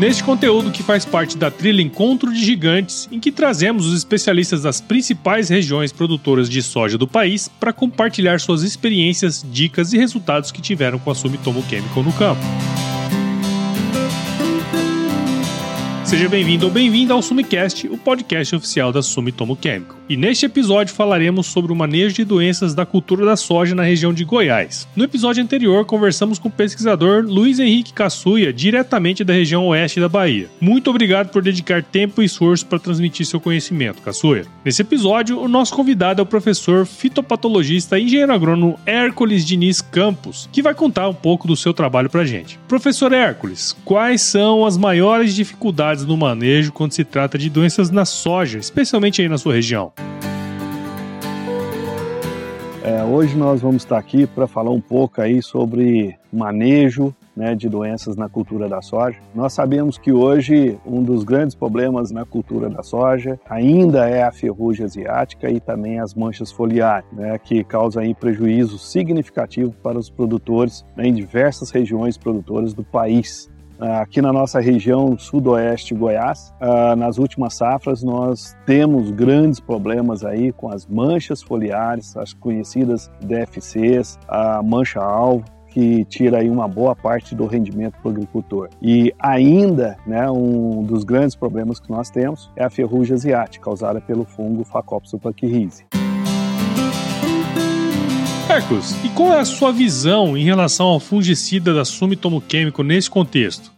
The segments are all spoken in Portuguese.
Neste conteúdo que faz parte da trilha Encontro de Gigantes, em que trazemos os especialistas das principais regiões produtoras de soja do país para compartilhar suas experiências, dicas e resultados que tiveram com a Sumitomo Chemical no campo. Seja bem-vindo ou bem-vinda ao Sumicast, o podcast oficial da Sumitomo Chemical. E neste episódio falaremos sobre o manejo de doenças da cultura da soja na região de Goiás. No episódio anterior, conversamos com o pesquisador Luiz Henrique Cassuia, diretamente da região oeste da Bahia. Muito obrigado por dedicar tempo e esforço para transmitir seu conhecimento, Cassuia. Nesse episódio, o nosso convidado é o professor fitopatologista e engenheiro agrônomo Hércules Diniz Campos, que vai contar um pouco do seu trabalho para a gente. Professor Hércules, quais são as maiores dificuldades no manejo quando se trata de doenças na soja, especialmente aí na sua região? Hoje nós vamos estar aqui para falar um pouco aí sobre manejo né, de doenças na cultura da soja. Nós sabemos que hoje um dos grandes problemas na cultura da soja ainda é a ferrugem asiática e também as manchas foliares, né, que causam aí prejuízo significativo para os produtores né, em diversas regiões produtoras do país. Aqui na nossa região sudoeste Goiás, ah, nas últimas safras nós temos grandes problemas aí com as manchas foliares, as conhecidas DFCs, a mancha-alvo, que tira aí uma boa parte do rendimento para o agricultor. E ainda, né, um dos grandes problemas que nós temos é a ferrugem asiática, causada pelo fungo Phacopsis pachyrhizae. Marcos, e qual é a sua visão em relação ao fungicida da Sumitomo Chemical nesse contexto?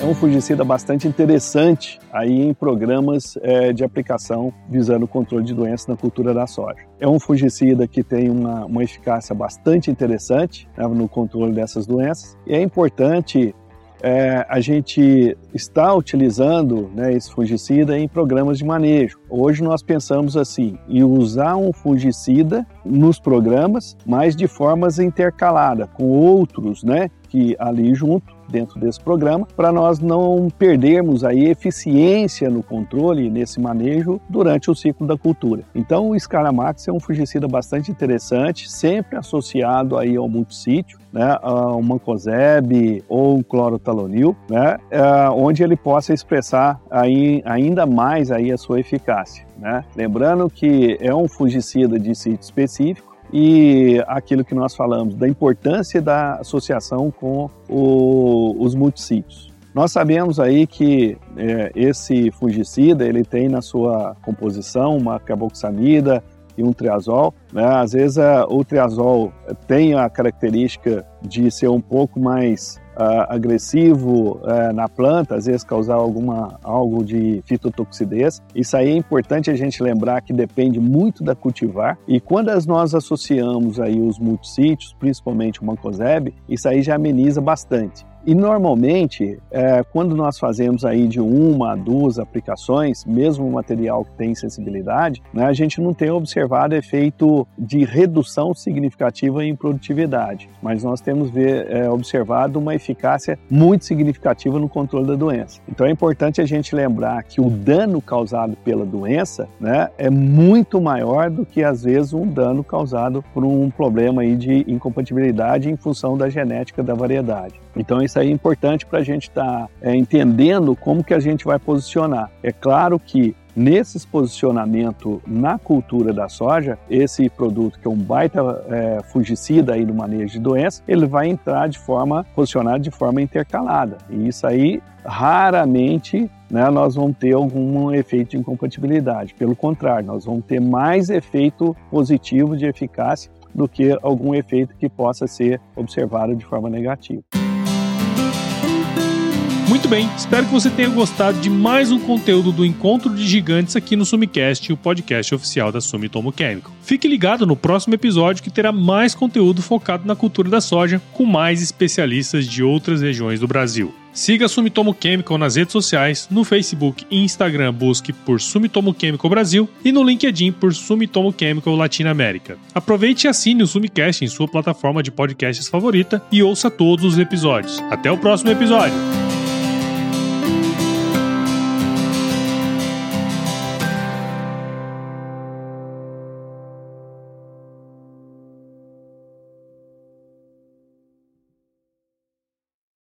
É um fungicida bastante interessante aí em programas é, de aplicação visando o controle de doenças na cultura da soja. É um fungicida que tem uma, uma eficácia bastante interessante né, no controle dessas doenças e é importante é, a gente está utilizando né, esse fungicida em programas de manejo. Hoje nós pensamos assim, em usar um fungicida nos programas, mas de formas intercaladas, com outros né, que ali junto dentro desse programa, para nós não perdermos aí eficiência no controle nesse manejo durante o ciclo da cultura. Então o Scaramax é um fungicida bastante interessante, sempre associado aí ao multissítio, né, um mancozeb ou um clorotalonil, né, é, onde ele possa expressar aí, ainda mais aí a sua eficácia. Né? Lembrando que é um fungicida de sítio específico, e aquilo que nós falamos da importância da associação com o, os multissítios. Nós sabemos aí que é, esse fungicida ele tem na sua composição uma carboxamida e um triazol. Né? Às vezes a, o triazol tem a característica de ser um pouco mais uh, agressivo uh, na planta, às vezes causar alguma, algo de fitotoxidez. Isso aí é importante a gente lembrar que depende muito da cultivar e quando nós associamos aí os multissítios, principalmente o mancozeb, isso aí já ameniza bastante. E normalmente, é, quando nós fazemos aí de uma a duas aplicações, mesmo o material que tem sensibilidade, né, a gente não tem observado efeito de redução significativa em produtividade, mas nós temos ver, é, observado uma eficácia muito significativa no controle da doença. Então é importante a gente lembrar que o dano causado pela doença né, é muito maior do que às vezes um dano causado por um problema aí de incompatibilidade em função da genética da variedade. Então isso aí é importante para a gente estar tá, é, entendendo como que a gente vai posicionar. É claro que Nesses posicionamento na cultura da soja, esse produto que é um baita é, fungicida aí no manejo de doença, ele vai entrar de forma posicionado de forma intercalada. E isso aí raramente né, nós vamos ter algum efeito de incompatibilidade. Pelo contrário, nós vamos ter mais efeito positivo de eficácia do que algum efeito que possa ser observado de forma negativa. Muito bem, espero que você tenha gostado de mais um conteúdo do Encontro de Gigantes aqui no Sumicast, o podcast oficial da Sumitomo Chemical. Fique ligado no próximo episódio que terá mais conteúdo focado na cultura da soja, com mais especialistas de outras regiões do Brasil. Siga a Sumitomo Chemical nas redes sociais, no Facebook e Instagram busque por Sumitomo Chemical Brasil e no LinkedIn por Sumitomo Chemical Latinoamérica. Aproveite e assine o Sumicast em sua plataforma de podcasts favorita e ouça todos os episódios. Até o próximo episódio!